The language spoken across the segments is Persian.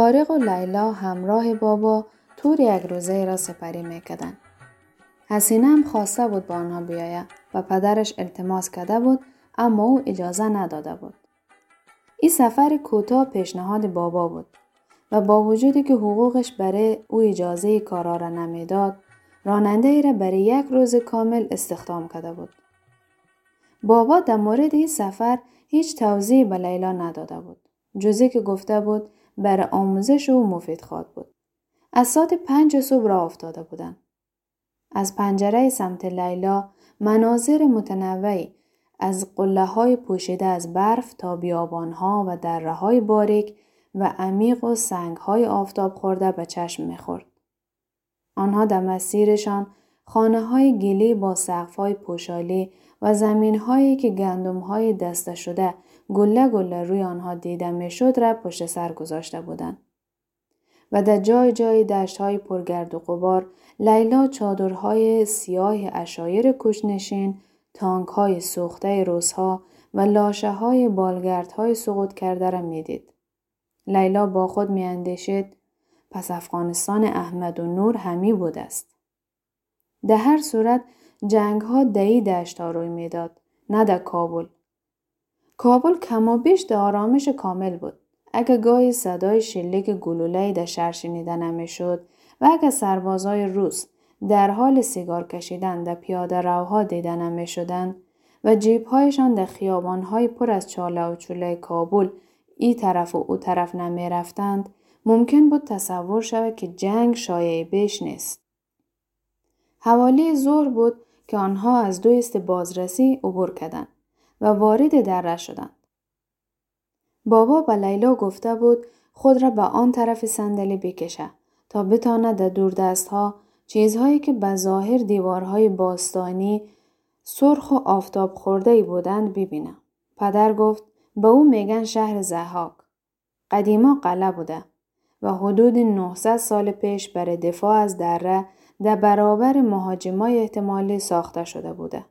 تارق و لیلا همراه بابا طور یک روزه را سپری می‌کردند. حسینه هم خواسته بود با آنها بیاید و پدرش التماس کرده بود اما او اجازه نداده بود. این سفر کوتاه پیشنهاد بابا بود و با وجودی که حقوقش برای او اجازه کارا را نمی‌داد راننده ای را برای یک روز کامل استخدام کرده بود. بابا در مورد این سفر هیچ توضیحی به لیلا نداده بود. جزی که گفته بود برای آموزش او مفید خواد بود. از ساعت پنج صبح را افتاده بودند. از پنجره سمت لیلا مناظر متنوعی از قله های پوشیده از برف تا بیابان ها و دره های باریک و عمیق و سنگ های آفتاب خورده به چشم می‌خورد. آنها در مسیرشان خانه های گلی با سقف های پوشالی و زمین هایی که گندم های دسته شده گله گله روی آنها دیده می‌شد را پشت سر گذاشته بودند. و در جای جای دشت های پرگرد و غبار لیلا چادرهای سیاه اشایر کشنشین، تانک های سوخته روزها و لاشه های بالگرد های سقوط کرده را می‌دید. لیلا با خود میاندیشید پس افغانستان احمد و نور همی بود است. در هر صورت جنگ ها دهی دشت ها روی می‌داد نه در کابل. کابل کما بیش در آرامش کامل بود. اگه گاهی صدای شلیک گلوله‌ای در شهر شنیده نمی‌شد و اگه سربازای روس در حال سیگار کشیدن در پیاده روها دیده نمی شدن و جیبهایشان در خیابانهای پر از چاله و چوله کابل ای طرف و او طرف نمی رفتند ممکن بود تصور شود که جنگ شایع بیش نیست. حوالی ظهر بود که آنها از دو است بازرسی عبور کردند و وارد دره شدند. بابا به لیلا گفته بود خود را به آن طرف صندلی بکشه تا بتاند در دوردست ها چیزهایی که به ظاهر دیوارهای باستانی سرخ و آفتاب خورده ای بودند ببینم. پدر گفت به او میگن شهر زهاک. قدیما قلعه بوده و حدود 900 سال پیش برای دفاع از دره در برابر مهاجمای احتمالی ساخته شده بوده.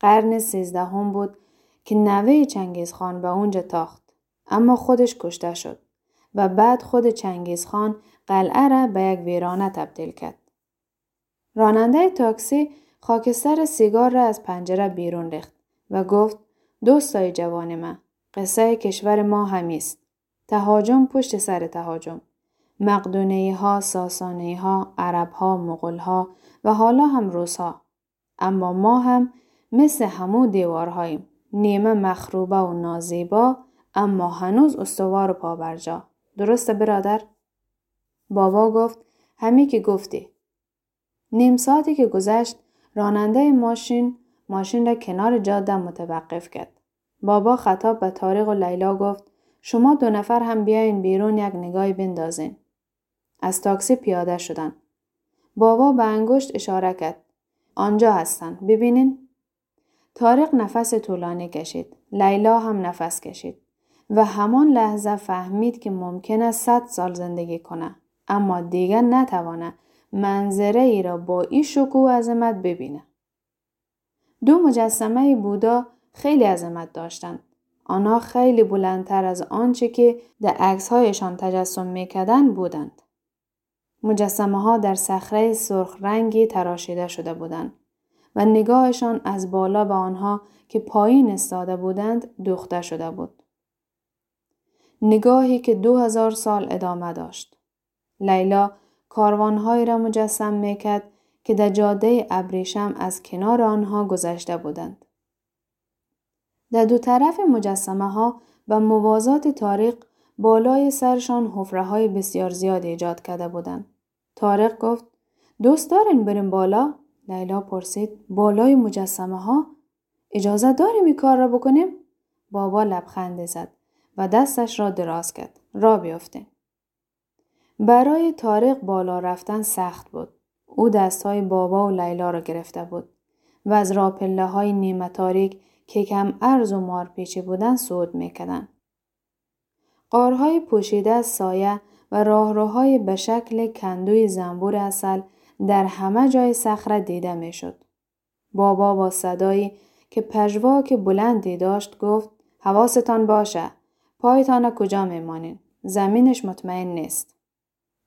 قرن سیزدهم بود که نوه چنگیزخان به اونجا تاخت اما خودش کشته شد و بعد خود چنگیزخان قلعه را به یک ویرانه تبدیل کرد. راننده تاکسی خاکستر سیگار را از پنجره بیرون ریخت و گفت دوستای جوان من قصه کشور ما همیست. تهاجم پشت سر تهاجم. مقدونی ها، ساسانی ها، عرب ها، مغل ها و حالا هم روس ها. اما ما هم مثل همو دیوارهاییم. نیمه مخروبه و نازیبا اما هنوز استوار و پابرجا. درسته برادر؟ بابا گفت همی که گفتی. نیم ساعتی که گذشت راننده ماشین ماشین را کنار جاده متوقف کرد. بابا خطاب به تاریق و لیلا گفت شما دو نفر هم بیاین بیرون یک نگاهی بندازین. از تاکسی پیاده شدن. بابا به انگشت اشاره کرد. آنجا هستن. ببینین؟ تارق نفس طولانی کشید. لیلا هم نفس کشید. و همان لحظه فهمید که ممکن است صد سال زندگی کنه. اما دیگر نتوانه منظره ای را با این شکوه عظمت ببینه. دو مجسمه بودا خیلی عظمت داشتند. آنها خیلی بلندتر از آنچه که در عکسهایشان تجسم می‌کردند بودند. مجسمه ها در صخره سرخ رنگی تراشیده شده بودند و نگاهشان از بالا به آنها که پایین استاده بودند دوخته شده بود. نگاهی که دو هزار سال ادامه داشت. لیلا کاروانهایی را مجسم می‌کرد که در جاده ابریشم از کنار آنها گذشته بودند. در دو طرف مجسمه ها و موازات تاریخ بالای سرشان حفره های بسیار زیاد ایجاد کرده بودند. تاریخ گفت دوست دارین بریم بالا؟ لیلا پرسید بالای مجسمه ها؟ اجازه داریم این کار را بکنیم؟ بابا لبخنده زد و دستش را دراز کرد. را بیافتیم. برای تاریخ بالا رفتن سخت بود. او دستهای بابا و لیلا را گرفته بود و از راپله های نیمه تاریک که کم ارز و مارپیچی بودن صعود می‌کردند. قارهای پوشیده از سایه و راهروهای به شکل کندوی زنبور اصل در همه جای صخره دیده می‌شد. بابا با صدایی که پژواک بلندی داشت گفت حواستان باشه پایتان کجا میمانین زمینش مطمئن نیست.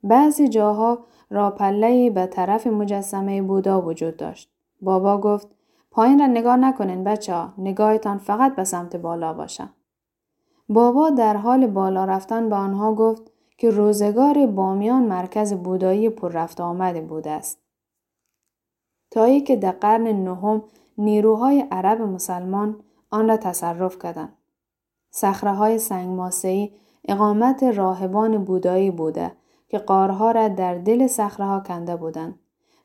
بعضی جاها راپلهی به طرف مجسمه بودا وجود داشت. بابا گفت پایین را نگاه نکنین بچه ها. نگاهتان فقط به سمت بالا باشه. بابا در حال بالا رفتن به آنها گفت که روزگار بامیان مرکز بودایی پر رفت آمده بوده است. تایی که در قرن نهم نیروهای عرب مسلمان آن را تصرف کردند. سخره های سنگ اقامت راهبان بودایی بوده که قارها را در دل سخره کنده بودند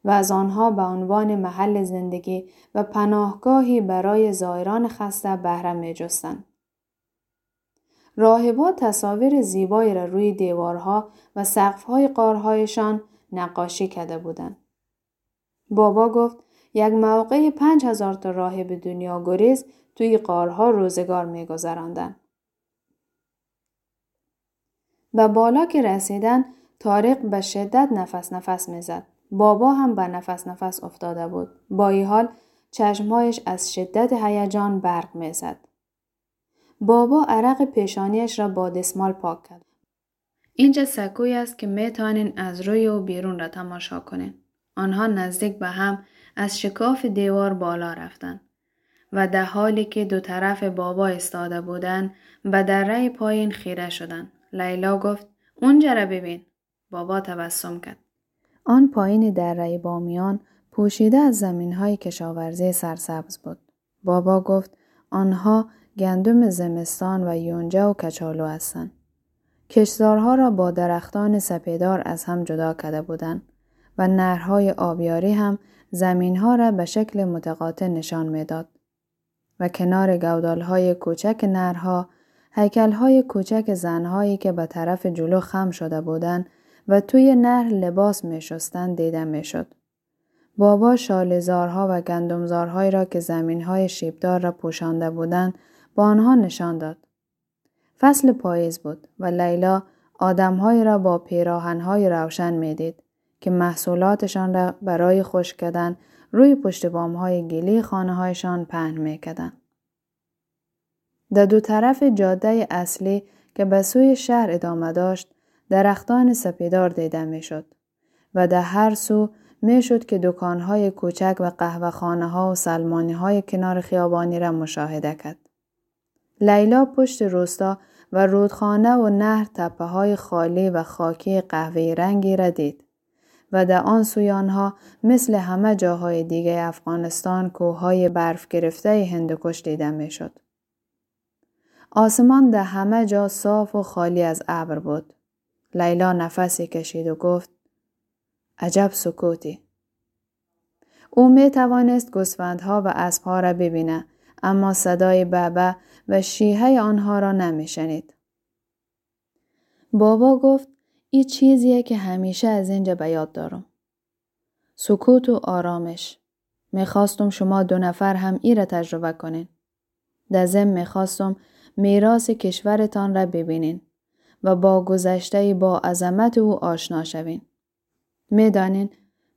و از آنها به عنوان محل زندگی و پناهگاهی برای زایران خسته بهره می جستند. راهبا تصاویر زیبایی را روی دیوارها و سقفهای قارهایشان نقاشی کرده بودند. بابا گفت یک موقع پنج هزار تا راهب دنیا گریز توی قارها روزگار می گذراندن. به بالا که رسیدن تاریق به شدت نفس نفس می‌زد. بابا هم به نفس نفس افتاده بود. با این حال چشمهایش از شدت هیجان برق می‌زد. بابا عرق پیشانیش را با دستمال پاک کرد. اینجا سکوی است که می‌توانین از روی و بیرون را تماشا کنین. آنها نزدیک به هم از شکاف دیوار بالا رفتند و در حالی که دو طرف بابا استاده بودند به دره پایین خیره شدند. لیلا گفت اونجا را ببین. بابا تبسم کرد. آن پایین دره بامیان پوشیده از زمین های کشاورزی سرسبز بود. بابا گفت آنها گندم زمستان و یونجه و کچالو هستند. کشزارها را با درختان سپیدار از هم جدا کرده بودند و نرهای آبیاری هم زمینها را به شکل متقاطع نشان می‌داد. و کنار گودالهای کوچک نرها های کوچک زنهایی که به طرف جلو خم شده بودند و توی نهر لباس می شستن دیده می شد. بابا شالزارها و گندمزارهایی را که های شیبدار را پوشانده بودند با آنها نشان داد. فصل پاییز بود و لیلا آدمهایی را با پیراهنهای روشن می‌دید که محصولاتشان را برای خوش کردن روی پشت های گلی خانه هایشان پهن می‌کردند. در دو طرف جاده اصلی که به سوی شهر ادامه داشت درختان سپیدار دیده می‌شد و در هر سو می‌شد که دکانهای کوچک و قهوه خانه ها و سلمانی های کنار خیابانی را مشاهده کرد. لیلا پشت روستا و رودخانه و نهر تپه های خالی و خاکی قهوه رنگی را دید و در آن سوی آنها مثل همه جاهای دیگه افغانستان کوههای برف گرفته هندوکش دیده می‌شد. آسمان در همه جا صاف و خالی از ابر بود. لیلا نفسی کشید و گفت عجب سکوتی. او می توانست گسفندها و اسبها را ببینه اما صدای بابا و شیهه آنها را نمی شنید. بابا گفت این چیزیه که همیشه از اینجا به یاد دارم. سکوت و آرامش. می‌خواستم شما دو نفر هم ای را تجربه کنین. در ضمن می‌خواستم میراث کشورتان را ببینین و با گذشته با عظمت او آشنا شوین. می‌دانین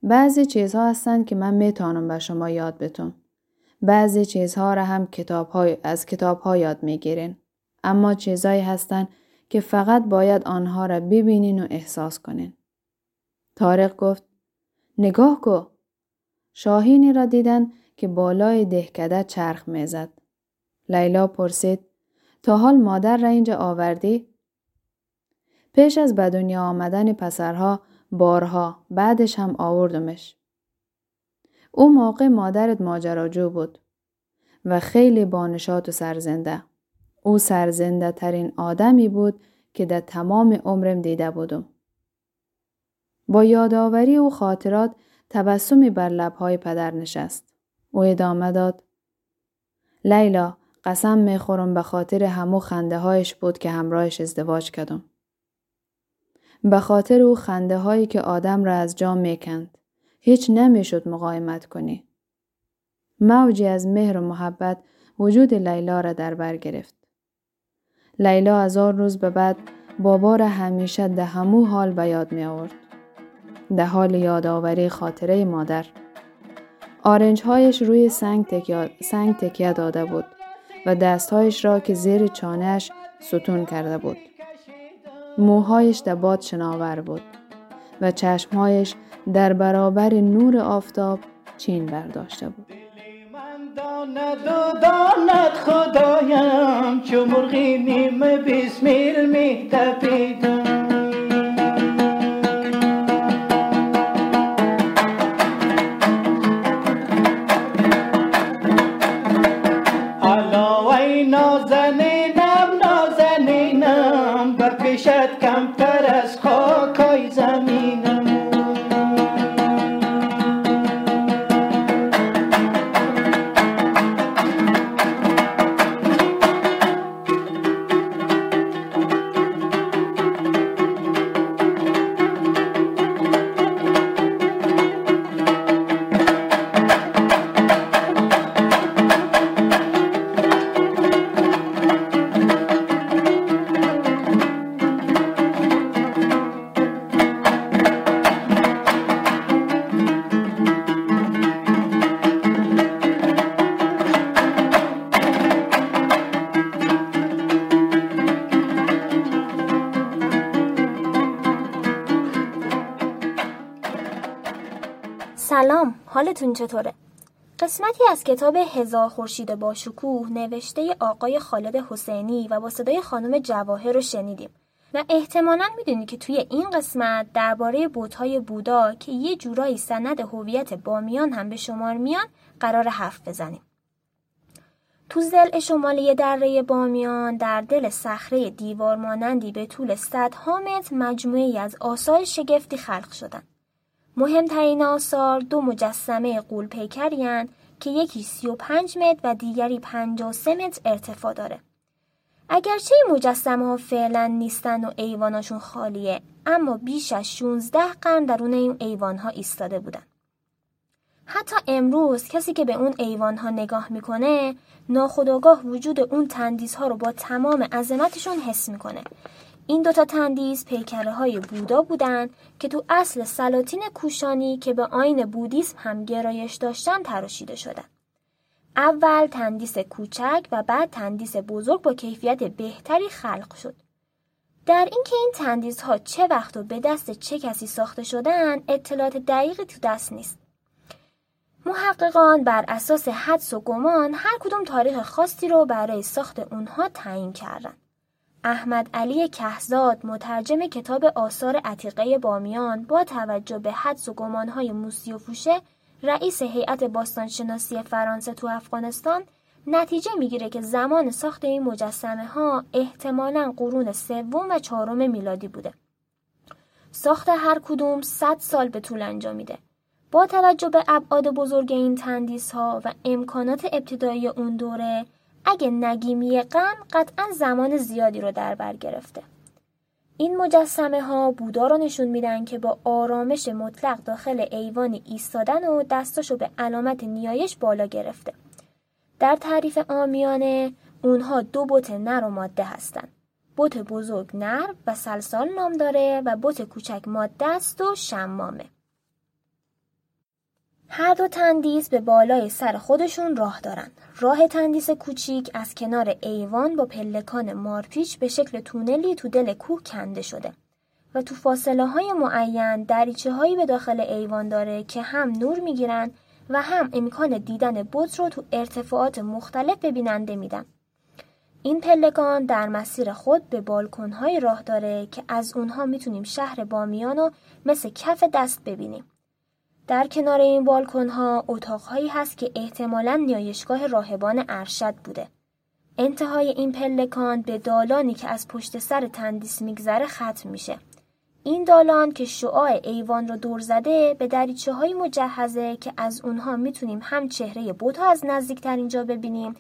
بعضی چیزها هستند که من میتانم به شما یاد بتون. بعضی چیزها را هم کتاب های از کتاب ها یاد می‌گیرین. اما چیزهایی هستند که فقط باید آنها را ببینین و احساس کنین. تارق گفت نگاه کو. شاهینی را دیدن که بالای دهکده چرخ می‌زد. لیلا پرسید تا حال مادر را اینجا آوردی؟ پیش از به دنیا آمدن پسرها بارها بعدش هم آوردمش. او موقع مادرت ماجراجو بود و خیلی بانشات و سرزنده. او سرزنده ترین آدمی بود که در تمام عمرم دیده بودم. با یادآوری و خاطرات تبسمی بر لبهای پدر نشست. او ادامه داد. لیلا قسم می‌خورم به خاطر همو خنده هایش بود که همراهش ازدواج کردم. به خاطر او خنده هایی که آدم را از جا می‌کند. هیچ نمی‌شد مقایمت کنی. موجی از مهر و محبت وجود لیلا را در بر گرفت. لیلا از آن روز به بعد بابا را همیشه ده همو حال به یاد می آورد. ده حال یادآوری خاطره مادر. آرنج هایش روی سنگ تکیه, سنگ تکیه داده بود. و دستهایش را که زیر چانهش ستون کرده بود. موهایش در باد شناور بود و چشمهایش در برابر نور آفتاب چین برداشته بود. داند و داند خدایم چو مرغی نیم بسمیل می تپیدم چطوره؟ قسمتی از کتاب هزار خورشید با شکوه نوشته آقای خالد حسینی و با صدای خانم جواهر رو شنیدیم و احتمالا می‌دونید که توی این قسمت درباره بوتهای بودا که یه جورایی سند هویت بامیان هم به شمار میان قرار حرف بزنیم. تو زل شمالی دره بامیان در دل صخره دیوار مانندی به طول صدها متر مجموعی از آثار شگفتی خلق شدن. مهمترین آثار دو مجسمه قول پیکرین که یکی 35 متر و دیگری 53 متر ارتفاع داره. اگرچه این مجسمه ها فعلا نیستن و ایواناشون خالیه اما بیش از 16 قرن درون این ایوان ها ایستاده بودن. حتی امروز کسی که به اون ایوان ها نگاه می‌کنه ناخداگاه وجود اون تندیس ها رو با تمام عظمتشون حس می‌کنه این دوتا تندیس پیکره های بودا بودند که تو اصل سلاطین کوشانی که به آین بودیسم هم گرایش داشتن تراشیده شدن. اول تندیس کوچک و بعد تندیس بزرگ با کیفیت بهتری خلق شد. در اینکه این تندیس ها چه وقت و به دست چه کسی ساخته شدن اطلاعات دقیقی تو دست نیست. محققان بر اساس حدس و گمان هر کدوم تاریخ خاصی رو برای ساخت اونها تعیین کردند. احمد علی کهزاد مترجم کتاب آثار عتیقه بامیان با توجه به حدس و گمانهای موسی و فوشه رئیس هیئت باستانشناسی فرانسه تو افغانستان نتیجه می‌گیره که زمان ساخت این مجسمه ها احتمالا قرون سوم و چهارم میلادی بوده. ساخت هر کدوم 100 سال به طول انجامیده. با توجه به ابعاد بزرگ این تندیس ها و امکانات ابتدایی اون دوره اگه نگیمی غم قطعا زمان زیادی رو در بر گرفته. این مجسمه ها بودا رو نشون میدن که با آرامش مطلق داخل ایوانی ایستادن و دستاشو به علامت نیایش بالا گرفته. در تعریف آمیانه اونها دو بوت نر و ماده هستن. بوت بزرگ نر و سلسال نام داره و بوت کوچک ماده است و شمامه. هر دو تندیس به بالای سر خودشون راه دارن. راه تندیس کوچیک از کنار ایوان با پلکان مارپیچ به شکل تونلی تو دل کوه کنده شده و تو فاصله های معین دریچه هایی به داخل ایوان داره که هم نور می‌گیرن و هم امکان دیدن بوت رو تو ارتفاعات مختلف به بیننده میدن. این پلکان در مسیر خود به بالکن های راه داره که از اونها می‌تونیم شهر بامیان رو مثل کف دست ببینیم. در کنار این بالکن ها اتاقهایی هست که احتمالا نیایشگاه راهبان ارشد بوده. انتهای این پلکان به دالانی که از پشت سر تندیس میگذره ختم میشه. این دالان که شعاع ایوان رو دور زده به دریچه های مجهزه که از اونها می‌تونیم هم چهره بوتا از نزدیکتر اینجا ببینیم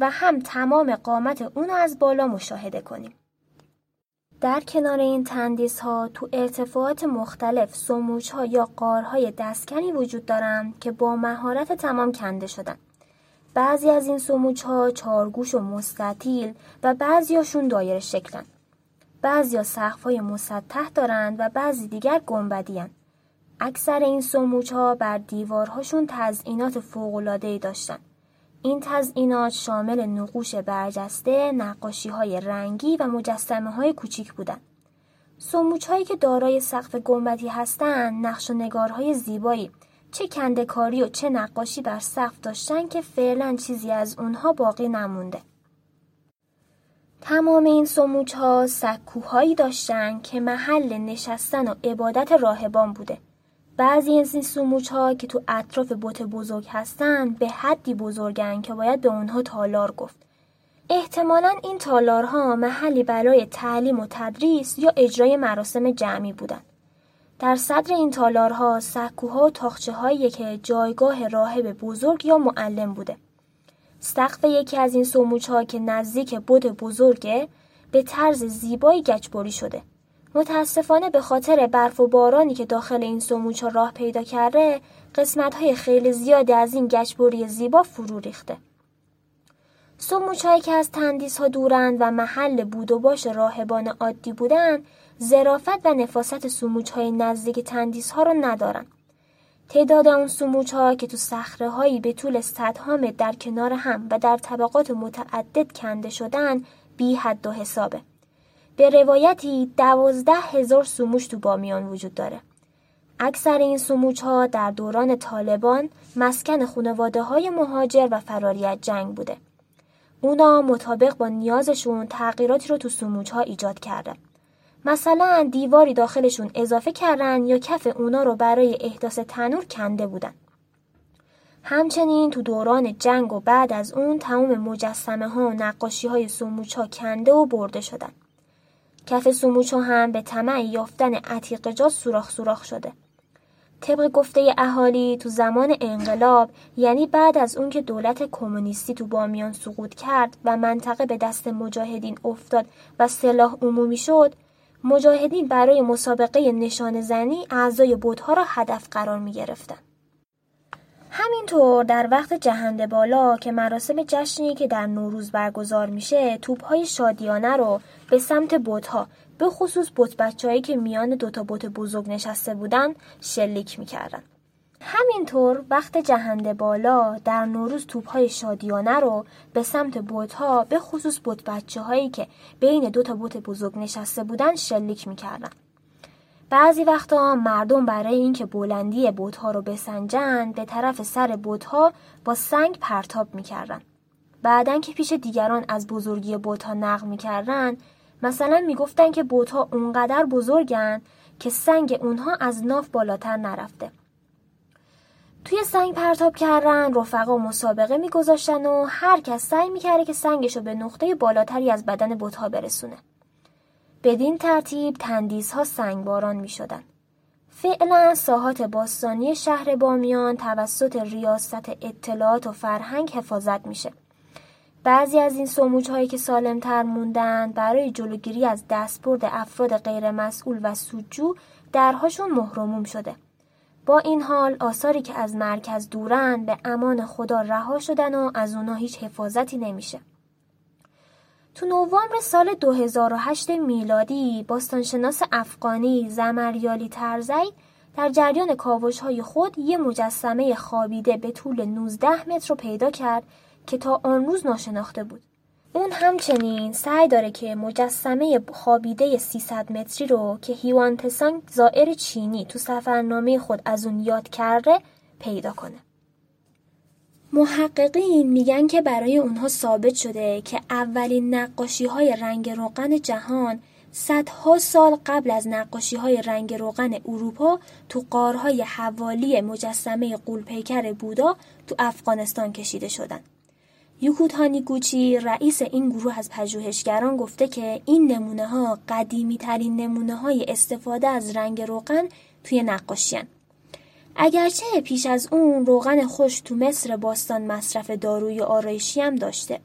و هم تمام قامت اون از بالا مشاهده کنیم. در کنار این تندیس ها تو ارتفاعات مختلف سموچ ها یا قارهای دستکنی وجود دارند که با مهارت تمام کنده شدن. بعضی از این سموچ ها چارگوش و مستطیل و بعضیاشون دایر شکلن. بعضی سقف های مسطح دارند و بعضی دیگر گنبدی اکثر این سموچ ها بر دیوارهاشون تزئینات فوق‌العاده‌ای داشتند. این تزئینات شامل نقوش برجسته، نقاشی های رنگی و مجسمه های کوچیک بودند. سموچ هایی که دارای سقف گنبدی هستند نقش و نگارهای زیبایی چه کندکاری و چه نقاشی بر سقف داشتن که فعلا چیزی از اونها باقی نمونده. تمام این سموچ ها سکوهایی داشتن که محل نشستن و عبادت راهبان بوده. بعضی از این سموچ ها که تو اطراف بوت بزرگ هستن به حدی بزرگن که باید به اونها تالار گفت. احتمالا این تالارها محلی برای تعلیم و تدریس یا اجرای مراسم جمعی بودند. در صدر این تالارها سکوها و تاخچه هایی که جایگاه راهب بزرگ یا معلم بوده. سقف یکی از این سموچ ها که نزدیک بود بزرگه به طرز زیبایی گچبری شده. متاسفانه به خاطر برف و بارانی که داخل این سموچ ها راه پیدا کرده قسمت های خیلی زیادی از این گچبری زیبا فرو ریخته. سموچ هایی که از تندیس ها دورند و محل بود و باش راهبان عادی بودند زرافت و نفاست سموچ های نزدیک تندیس ها را ندارن. تعداد اون سموچ ها که تو صخره هایی به طول صدها متر در کنار هم و در طبقات متعدد کنده شدن بی حد و حسابه. به روایتی دوازده هزار سموچ تو بامیان وجود داره. اکثر این سموچ ها در دوران طالبان مسکن خانواده های مهاجر و فراریت جنگ بوده. اونا مطابق با نیازشون تغییراتی رو تو سموچ ها ایجاد کرده. مثلا دیواری داخلشون اضافه کردن یا کف اونا رو برای احداث تنور کنده بودن. همچنین تو دوران جنگ و بعد از اون تمام مجسمه ها و نقاشی های سموچ ها کنده و برده شدن. کف سموچ ها هم به طمع یافتن عتیق جا سوراخ سوراخ شده. طبق گفته اهالی تو زمان انقلاب یعنی بعد از اون که دولت کمونیستی تو بامیان سقوط کرد و منطقه به دست مجاهدین افتاد و سلاح عمومی شد مجاهدین برای مسابقه نشان زنی اعضای بودها را هدف قرار می گرفتن. همینطور در وقت جهنده بالا که مراسم جشنی که در نوروز برگزار میشه توپهای شادیانه رو به سمت بودها به خصوص بوت بچههایی که میان دوتا بوت بزرگ نشسته بودن شلیک می‌کردن. همینطور وقت جهنده بالا در نوروز توپهای شادیانه رو به سمت بوتها به خصوص بوت بچه هایی که بین دو تا بوت بزرگ نشسته بودن شلیک می‌کردن. بعضی وقتا مردم برای اینکه بلندی بوتها رو بسنجن به طرف سر بوتها با سنگ پرتاب می‌کردن. بعدن که پیش دیگران از بزرگی بوتها نقل می‌کردن مثلا می‌گفتن که بوتها اونقدر بزرگن که سنگ اونها از ناف بالاتر نرفته. توی سنگ پرتاب کردن رفقا مسابقه میگذاشتن و هر کس سعی می‌کرده که سنگشو به نقطه بالاتری از بدن بوتها برسونه. بدین ترتیب تندیس ها سنگباران می شدن. فعلا ساحات باستانی شهر بامیان توسط ریاست اطلاعات و فرهنگ حفاظت میشه. بعضی از این سموچ هایی که سالم تر موندن برای جلوگیری از دستبرد افراد غیر مسئول و سودجو درهاشون محروموم شده. با این حال آثاری که از مرکز دورن به امان خدا رها شدن و از اونا هیچ حفاظتی نمیشه. تو نوامبر سال 2008 میلادی باستانشناس افغانی زمریالی ترزی در جریان کاوش های خود یه مجسمه خوابیده به طول 19 متر رو پیدا کرد که تا آن روز ناشناخته بود. اون همچنین سعی داره که مجسمه خوابیده 300 متری رو که هیوان تسانگ زائر چینی تو سفرنامه خود از اون یاد کرده پیدا کنه. محققین میگن که برای اونها ثابت شده که اولین نقاشی های رنگ روغن جهان صدها سال قبل از نقاشی های رنگ روغن اروپا تو قارهای حوالی مجسمه قولپیکر بودا تو افغانستان کشیده شدند. یوکوت گوچی رئیس این گروه از پژوهشگران گفته که این نمونه ها قدیمی ترین نمونه های استفاده از رنگ روغن توی نقاشیان. اگرچه پیش از اون روغن خوش تو مصر باستان مصرف داروی آرایشی هم داشته.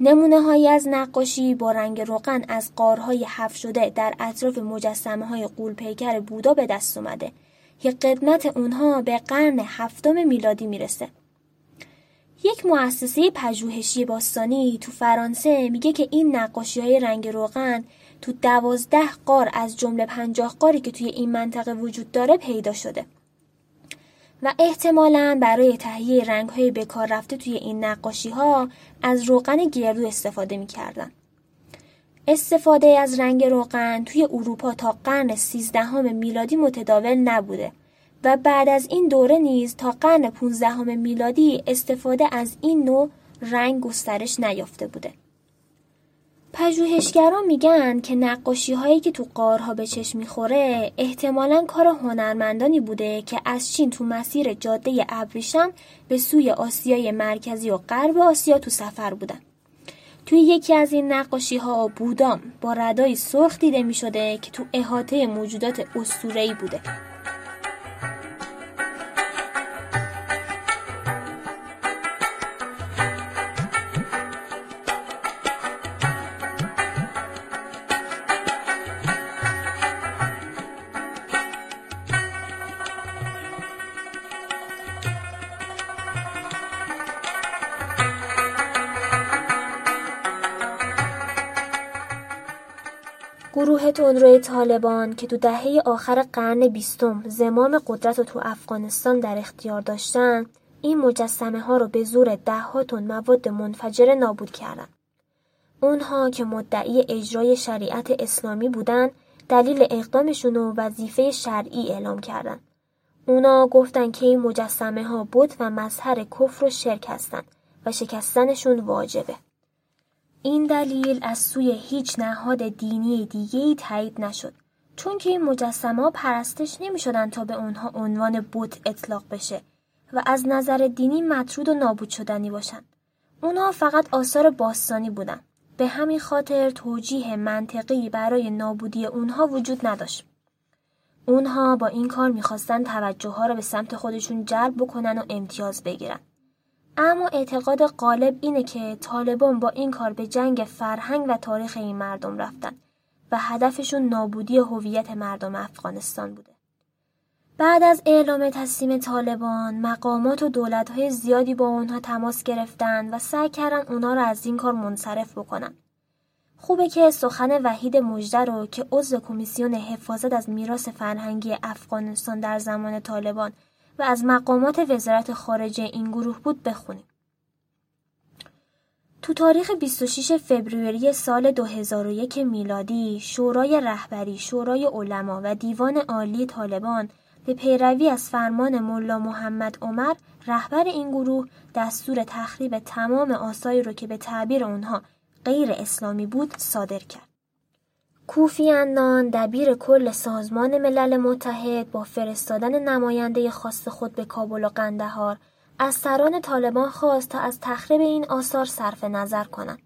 نمونه هایی از نقاشی با رنگ روغن از قارهای حف شده در اطراف مجسمه های قولپیکر بودا به دست اومده که قدمت اونها به قرن هفتم میلادی می‌رسه. یک مؤسسه پژوهشی باستانی تو فرانسه میگه که این نقاشی های رنگ روغن تو دوازده قار از جمله پنجاه قاری که توی این منطقه وجود داره پیدا شده و احتمالا برای تهیه رنگ های بکار رفته توی این نقاشی ها از روغن گردو استفاده می‌کردن. استفاده از رنگ روغن توی اروپا تا قرن سیزدهم میلادی متداول نبوده و بعد از این دوره نیز تا قرن پونزدهم میلادی استفاده از این نوع رنگ گسترش نیافته بوده. پژوهشگران میگن که نقاشی هایی که تو قارها به چشم می‌خوره احتمالا کار هنرمندانی بوده که از چین تو مسیر جاده ابریشم به سوی آسیای مرکزی و غرب آسیا تو سفر بودن. توی یکی از این نقاشی ها بودام با ردای سرخ دیده می شده که تو احاطه موجودات اسطوره‌ای بوده. طالبان که تو دهه آخر قرن بیستم زمام قدرت رو تو افغانستان در اختیار داشتن این مجسمه ها رو به زور ده تن مواد منفجره نابود کردن. اونها که مدعی اجرای شریعت اسلامی بودن دلیل اقدامشون رو وظیفه شرعی اعلام کردن. اونا گفتن که این مجسمه ها بود و مظهر کفر و شرک هستند و شکستنشون واجبه. این دلیل از سوی هیچ نهاد دینی دیگه تایید نشد چون که این مجسمه پرستش نمی شدن تا به اونها عنوان بوت اطلاق بشه و از نظر دینی مطرود و نابود شدنی باشند. اونها فقط آثار باستانی بودن. به همین خاطر توجیه منطقی برای نابودی اونها وجود نداشت. اونها با این کار می‌خواستن توجه ها رو به سمت خودشون جلب بکنن و امتیاز بگیرن. اما اعتقاد غالب اینه که طالبان با این کار به جنگ فرهنگ و تاریخ این مردم رفتن و هدفشون نابودی هویت مردم افغانستان بوده. بعد از اعلام تسلیم طالبان مقامات و دولتهای زیادی با اونها تماس گرفتن و سعی کردن اونا رو از این کار منصرف بکنن. خوبه که سخن وحید مجده رو که عضو کمیسیون حفاظت از میراث فرهنگی افغانستان در زمان طالبان و از مقامات وزارت خارجه این گروه بود بخونیم. تو تاریخ 26 فوریه سال 2001 میلادی شورای رهبری شورای علما و دیوان عالی طالبان به پیروی از فرمان ملا محمد عمر رهبر این گروه دستور تخریب تمام آثاری رو که به تعبیر اونها غیر اسلامی بود صادر کرد. کوفی عنان دبیر کل سازمان ملل متحد با فرستادن نماینده خاص خود به کابل و قندهار از سران طالبان خواست تا از تخریب این آثار صرف نظر کنند.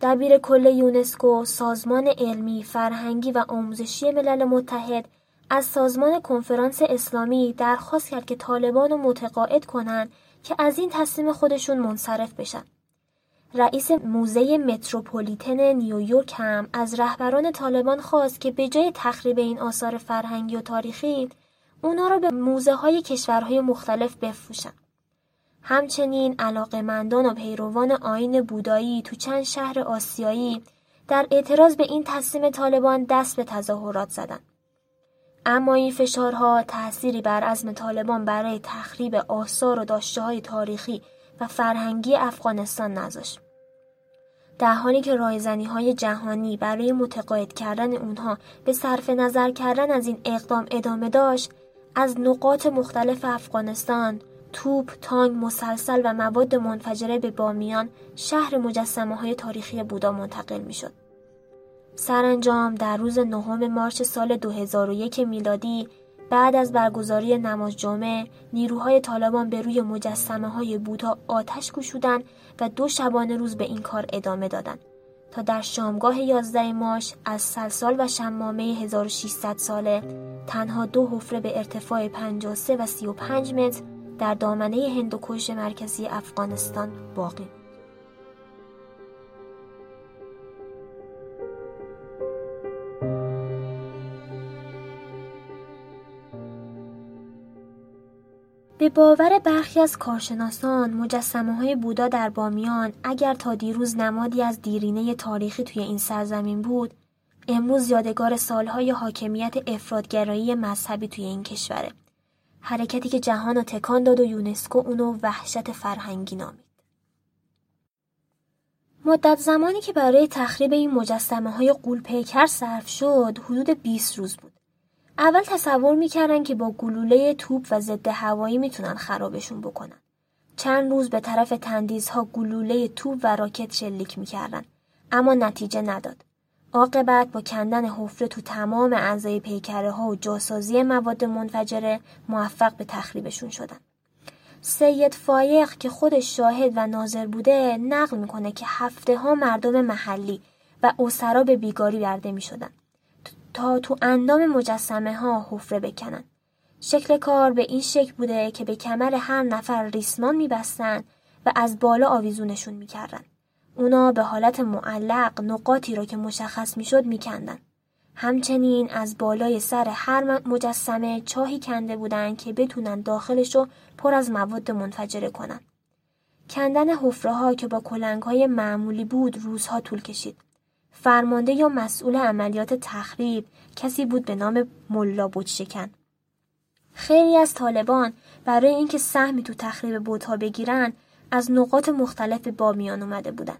دبیر کل یونسکو، سازمان علمی، فرهنگی و آموزشی ملل متحد از سازمان کنفرانس اسلامی درخواست کرد که طالبان رو متقاعد کنند که از این تصمیم خودشون منصرف بشن. رئیس موزه متروپولیتن نیویورک هم از رهبران طالبان خواست که به جای تخریب این آثار فرهنگی و تاریخی اونا را به موزه های کشورهای مختلف بفروشن. همچنین علاقمندان و پیروان آین بودایی تو چند شهر آسیایی در اعتراض به این تصمیم طالبان دست به تظاهرات زدند. اما این فشارها تأثیری بر عزم طالبان برای تخریب آثار و داشته های تاریخی و فرهنگی افغانستان نذاشت. در حالی که رایزنی های جهانی برای متقاعد کردن اونها به صرف نظر کردن از این اقدام ادامه داشت از نقاط مختلف افغانستان توپ، تانگ، مسلسل و مواد منفجره به بامیان شهر مجسمه های تاریخی بودا منتقل می شد. سرانجام در روز نهم مارچ سال 2001 میلادی بعد از برگزاری نماز جمعه نیروهای طالبان به روی مجسمه های بودا آتش گشودند و دو شبانه روز به این کار ادامه دادند. تا در شامگاه 11 مارچ از سلسال و شمامه 1600 ساله تنها دو حفره به ارتفاع 53 و 35 متر در دامنه هندوکش مرکزی افغانستان باقی به باور برخی از کارشناسان مجسمه های بودا در بامیان اگر تا دیروز نمادی از دیرینه تاریخی توی این سرزمین بود امروز یادگار سالهای حاکمیت افرادگرایی مذهبی توی این کشوره حرکتی که جهان رو تکان داد و یونسکو اونو وحشت فرهنگی نامید مدت زمانی که برای تخریب این مجسمه های قولپیکر صرف شد حدود 20 روز بود. اول تصور می‌کردن که با گلوله توپ و ضد هوایی می‌تونن خرابشون بکنن. چند روز به طرف تندیزها گلوله توپ و راکت شلیک می‌کردن اما نتیجه نداد. عاقبت با کندن حفره تو تمام اعضای پیکره ها و جاسازی مواد منفجره موفق به تخریبشون شدن. سید فایق که خودش شاهد و ناظر بوده نقل می‌کنه که هفته ها مردم محلی و اسرا به بیگاری برده می شدن. تا تو اندام مجسمه ها حفره بکنن. شکل کار به این شکل بوده که به کمر هر نفر ریسمان میبستن و از بالا آویزونشون می‌کردن. اونا به حالت معلق نقاطی را که مشخص می‌شد میکندن. همچنین از بالای سر هر مجسمه چاهی کنده بودند که بتونن داخلش رو پر از مواد منفجره کنن. کندن حفره ها که با کلنگ های معمولی بود روزها طول کشید. فرمانده یا مسئول عملیات تخریب کسی بود به نام ملا شکن. خیلی از طالبان برای اینکه سهمی تو تخریب بوتها بگیرن از نقاط مختلف بامیان اومده بودن.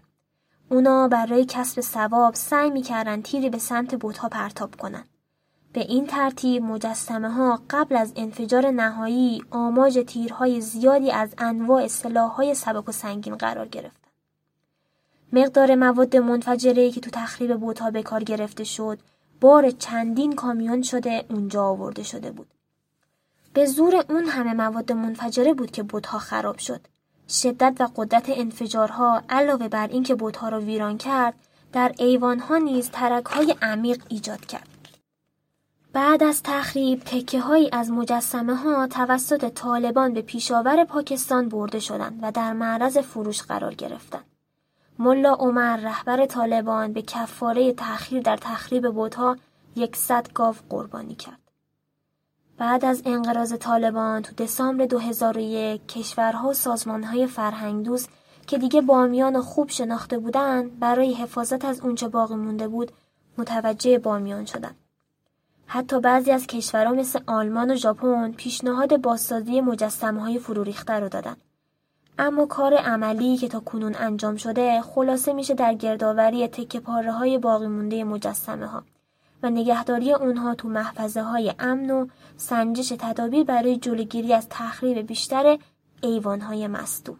اونا برای کسب ثواب سعی می‌کردن تیری به سمت بوتها پرتاب کنن. به این ترتیب مجسمه ها قبل از انفجار نهایی آماج تیرهای زیادی از انواع سلاحهای سبک و سنگین قرار گرفتن. مقدار مواد منفجره که تو تخریب بوتها به کار گرفته شد بار چندین کامیون شده اونجا آورده شده بود. به زور اون همه مواد منفجره بود که بوتها خراب شد. شدت و قدرت انفجارها علاوه بر اینکه بوتها را ویران کرد در ایوانها نیز ترکهای عمیق ایجاد کرد. بعد از تخریب تکه هایی از مجسمه ها توسط طالبان به پیشاور پاکستان برده شدند و در معرض فروش قرار گرفتند. ملا عمر رهبر طالبان به کفاره تأخیر در تخریب بوتها یکصد گاو قربانی کرد. بعد از انقراض طالبان تو دسامبر 2001 کشورها و سازمانهای فرهنگدوز که دیگه بامیان خوب شناخته بودند برای حفاظت از اونچه باقی مونده بود متوجه بامیان شدند. حتی بعضی از کشورها مثل آلمان و ژاپن پیشنهاد بازسازی مجسمه های فرو ریخته رو دادن. اما کار عملی که تا کنون انجام شده خلاصه میشه در گردآوری تکه پاره های باقی مونده مجسمه ها و نگهداری اونها تو محفظه های امن و سنجش تدابیر برای جلوگیری از تخریب بیشتر ایوان های مستوم.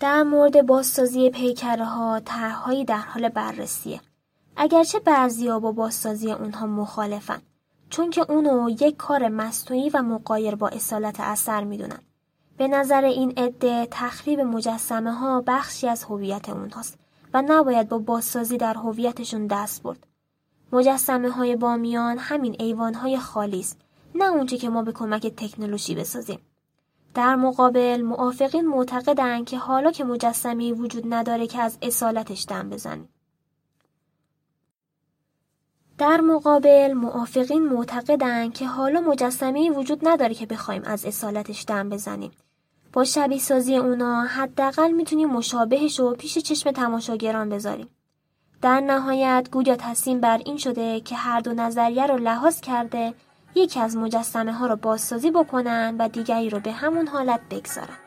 در مورد بازسازی پیکره ها طرحهایی در حال بررسیه. اگرچه بعضیا با بازسازی اونها مخالفن چون که اونو یک کار مصنوعی و مقایر با اصالت اثر می‌دونن. به نظر این عده تخریب مجسمه ها بخشی از هویت اونهاست و نباید با بازسازی در هویتشون دست برد. مجسمه های بامیان همین ایوان های خالی است نه اونچه که ما به کمک تکنولوژی بسازیم. در مقابل موافقین معتقدند که حالا که مجسمه وجود نداره که از اصالتش دم بزنیم. در مقابل موافقین معتقدند که حالا مجسمه وجود نداره که بخوایم از اصالتش دم بزنیم. با شبیه سازی اونا حداقل می‌تونیم مشابهش رو پیش چشم تماشاگران بذاریم. در نهایت گویا تصمیم بر این شده که هر دو نظریه رو لحاظ کرده یکی از مجسمه ها رو بازسازی بکنن و دیگری رو به همون حالت بگذارن.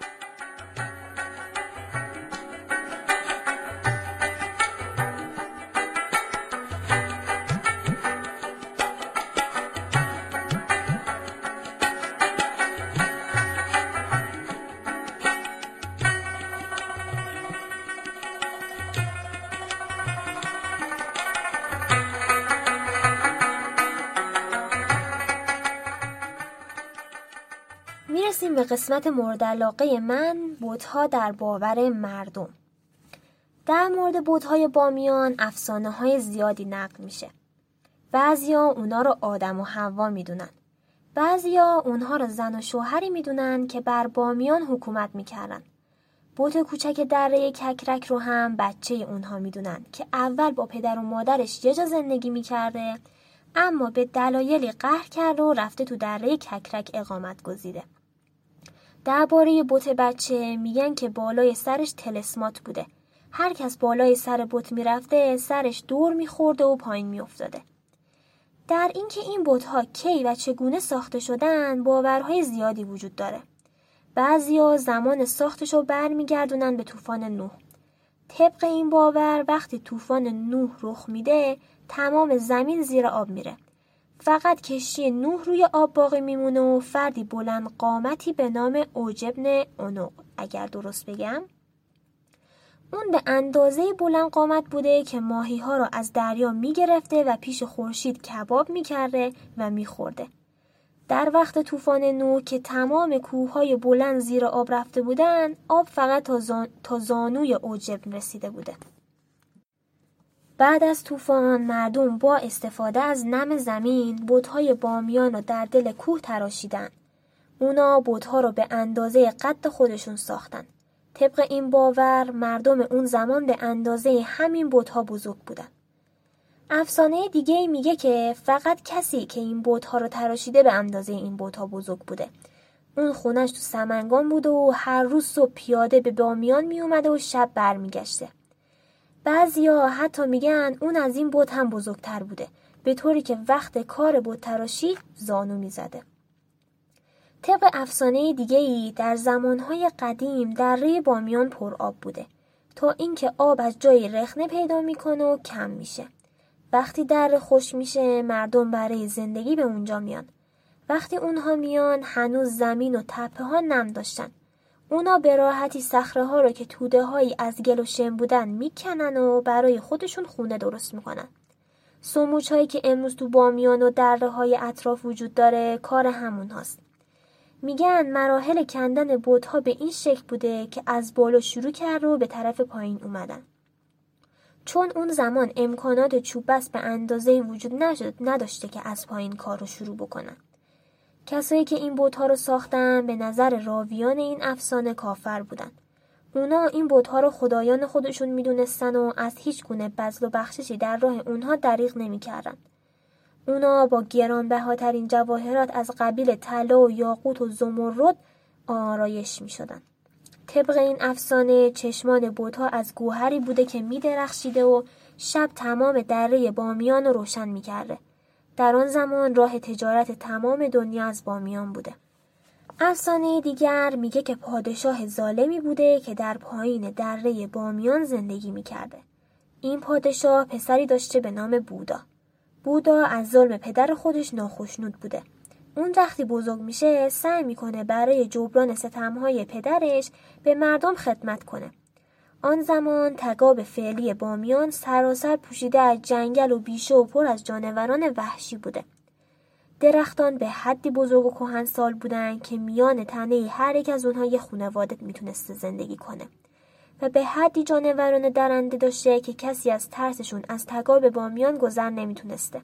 قسمت مورد علاقه من بودها در باور مردم. در مورد بودهای بامیان افسانه های زیادی نقل میشه. بعضیا اونا رو آدم و حوا می‌دونن. بعضیا اونها رو زن و شوهری می‌دونن که بر بامیان حکومت می‌کردن. بوت کوچک دره ککرک رو هم بچه اونها می‌دونن که اول با پدر و مادرش یه جا زندگی می‌کرده اما به دلایلی قهر کرده و رفته تو دره ککرک اقامت گزیده. درباره بوت بچه میگن که بالای سرش تلسمات بوده. هر کس بالای سر بوت می‌رفته سرش دور میخورده و پایین میافتاده. در اینکه این بوتها کی و چگونه ساخته شدن باورهای زیادی وجود داره. بعضیا زمان ساختش رو برمیگردونن به طوفان نوح. طبق این باور وقتی طوفان نوح رخ میده تمام زمین زیر آب میره. فقط کشتی نوح روی آب باقی میمونه و فردی بلند قامتی به نام اوجبن اونوق اگر درست بگم اون به اندازه بلند قامت بوده که ماهی ها را از دریا می‌گرفته و پیش خورشید کباب می‌کرده و میخورده. در وقت طوفان نو که تمام کوههای بلند زیر آب رفته بودن آب فقط تا, زان... تا زانوی اوجب رسیده بوده. بعد از طوفان مردم با استفاده از نم زمین بودهای بامیان را در دل کوه تراشیدن. اونا بودها رو به اندازه قد خودشون ساختن. طبق این باور مردم اون زمان به اندازه همین بودها بزرگ بودن. افسانه دیگه میگه که فقط کسی که این بودها رو تراشیده به اندازه این بودها بزرگ بوده. اون خونش تو سمنگان بوده و هر روز صبح پیاده به بامیان میومده و شب برمیگشته. بعضیا حتی میگن اون از این بود هم بزرگتر بوده به طوری که وقت کار بود تراشی زانو می‌زده. طبق افسانه دیگه ای در زمانهای قدیم دره بامیان پر آب بوده تا اینکه آب از جای رخنه پیدا می‌کنه و کم میشه. وقتی دره خوش میشه مردم برای زندگی به اونجا میان. وقتی اونها میان هنوز زمین و تپه ها نم داشتن. اونا به راحتی صخره ها رو که توده هایی از گل و شم بودن می‌کنن و برای خودشون خونه درست می‌کنن. سموچ هایی که امروز تو بامیان و دره های اطراف وجود داره کار همون هاست. میگن مراحل کندن بودها به این شکل بوده که از بالا شروع کرد و به طرف پایین اومدن. چون اون زمان امکانات چوب بست به اندازه وجود نشد نداشته که از پایین کار رو شروع بکنن. کسایی که این بودها رو ساختن به نظر راویان این افسانه کافر بودن. اونا این بودها رو خدایان خودشون می‌دونستن و از هیچ گونه بزل و بخششی در راه اونها دریغ نمی‌کردن. اونا با گرانبهاترین جواهرات از قبیل طلا و یاقوت و زمرد آرایش می شدن. طبق این افسانه چشمان بودها از گوهری بوده که می درخشیده و شب تمام دره بامیان رو روشن می کرده. در آن زمان راه تجارت تمام دنیا از بامیان بوده. افسانه دیگر میگه که پادشاه ظالمی بوده که در پایین دره بامیان زندگی می کرده. این پادشاه پسری داشته به نام بودا. بودا از ظلم پدر خودش ناخشنود بوده. اون وقتی بزرگ میشه سعی می‌کنه برای جبران ستمهای پدرش به مردم خدمت کنه. آن زمان تگاب فعلی بامیان سراسر پوشیده از جنگل و بیشه و پر از جانوران وحشی بوده. درختان به حدی بزرگ و کهنسال بودن که میان تنه هر یک از اونها یه خونواده می‌تونسته زندگی کنه. و به حدی جانوران درنده داشته که کسی از ترسشون از تگاب بامیان گذر نمی‌تونسته.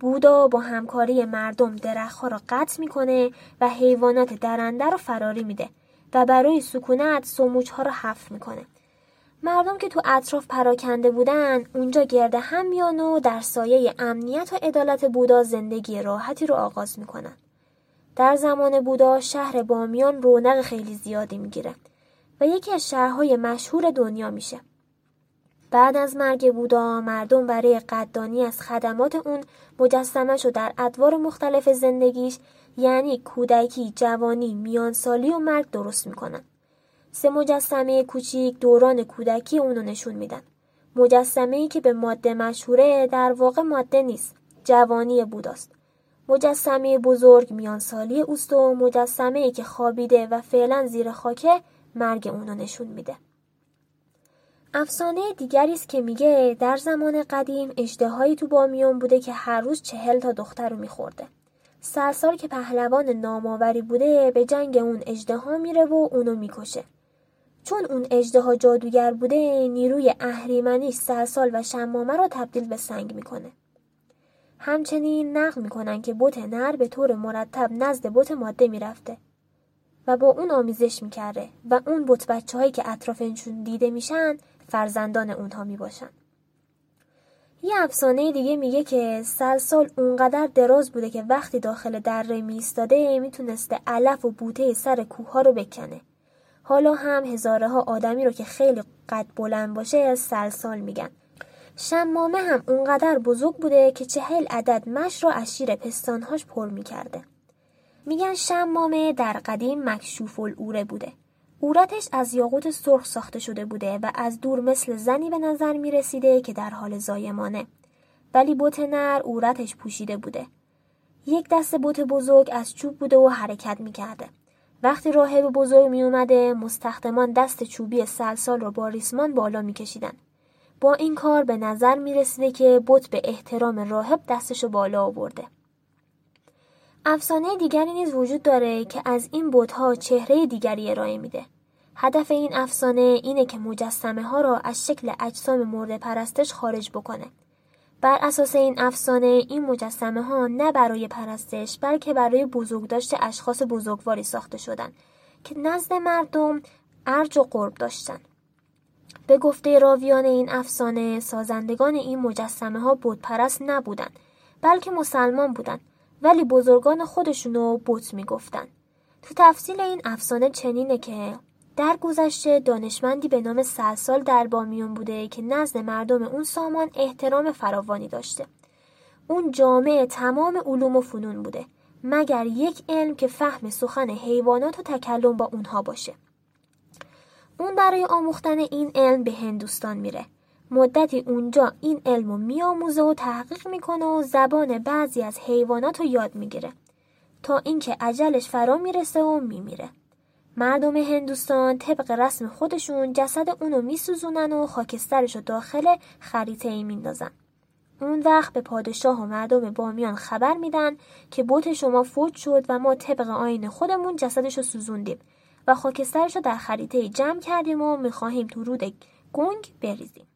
بودا با همکاری مردم درختها را قطع می‌کنه و حیوانات درنده رو فراری میده و برای سکونت سموچ رو حف می‌کنه. مردم که تو اطراف پراکنده بودن اونجا گرده هم میان و در سایه امنیت و عدالت بودا زندگی راحتی رو آغاز می‌کنن. در زمان بودا شهر بامیان رونق خیلی زیادی می‌گیره و یکی از شهرهای مشهور دنیا میشه. بعد از مرگ بودا مردم برای قدردانی از خدمات اون مجسمش رو در ادوار مختلف زندگیش یعنی کودکی، جوانی، میانسالی و مرگ درست می‌کنن. سه مجسمه کوچیک دوران کودکی اونو نشون میدن. مجسمه ای که به ماده مشهوره در واقع ماده نیست. جوانی بوداست. مجسمه بزرگ میانسالی اوست و مجسمه ای که خوابیده و فعلا زیر خاکه مرگ اونو نشون میده. افسانه دیگری است که میگه در زمان قدیم اجدهایی تو بامیان بوده که هر روز چهل تا دختر رو میخورده. سرسار که پهلوان نامآوری بوده به جنگ اون اجدها میره و اونو می‌کشه. چون اون اجدها جادوگر بوده نیروی اهریمنیش سرسال و شمامه رو تبدیل به سنگ می‌کنه. همچنین نقل می‌کنن که بوت نر به طور مرتب نزد بوت ماده می‌رفته و با اون آمیزش می‌کرده و اون بوت بچه هایی که اطرافشون دیده میشن فرزندان اونها می‌باشن. یه افسانه دیگه میگه که سلسال اونقدر دراز بوده که وقتی داخل دره میستاده می‌تونسته علف و بوته سر کوه ها رو بکنه. حالا هم هزاره ها آدمی رو که خیلی قد بلند باشه از سلسال میگن. شمامه هم اونقدر بزرگ بوده که چهل عدد مش رو از شیر پستانهاش پر می‌کرده. میگن شمامه در قدیم مکشوف العوره بوده. اورتش از یاقوت سرخ ساخته شده بوده و از دور مثل زنی به نظر می رسیده که در حال زایمانه. ولی بوت نر اورتش پوشیده بوده. یک دست بوت بزرگ از چوب بوده و حرکت می کرده. وقتی راهب بزرگ می اومده مستخدمان دست چوبی سلسال را با ریسمان بالا می کشیدن. با این کار به نظر می رسیده که بت به احترام راهب دستشو بالا آورده. افسانه دیگری نیز وجود داره که از این بتها چهره دیگری ارائه میده. هدف این افسانه اینه که مجسمه ها را از شکل اجسام مورد پرستش خارج بکنه. بر اساس این افسانه این مجسمه ها نه برای پرستش بلکه برای بزرگداشت اشخاص بزرگواری ساخته شدن که نزد مردم ارج و قرب داشتن. به گفته راویان این افسانه سازندگان این مجسمه ها پرست نبودند بلکه مسلمان بودند ولی بزرگان خودشونو بت می‌گفتن. تو تفصیل این افسانه چنینه که در گذشته دانشمندی به نام سلسال در بامیون بوده که نزد مردم اون سامان احترام فراوانی داشته. اون جامعه تمام علوم و فنون بوده مگر یک علم که فهم سخن حیوانات و تکلم با اونها باشه. اون برای آموختن این علم به هندوستان میره. مدتی اونجا این علم رو میآموزه و تحقیق می‌کنه و زبان بعضی از حیوانات رو یاد می‌گیره تا اینکه عجلش فرا می‌رسه و میمیره. مردم هندوستان طبق رسم خودشون جسد اونو میسوزونن و خاکسترش رو داخل خریطه ای میندازن. اون وقت به پادشاه و مردم بامیان خبر میدن که بوت شما فوت شد و ما طبق آین خودمون جسدش رو سوزوندیم و خاکسترش رو در خریطه جمع کردیم و می‌خواهیم تو رود گنگ بریزیم.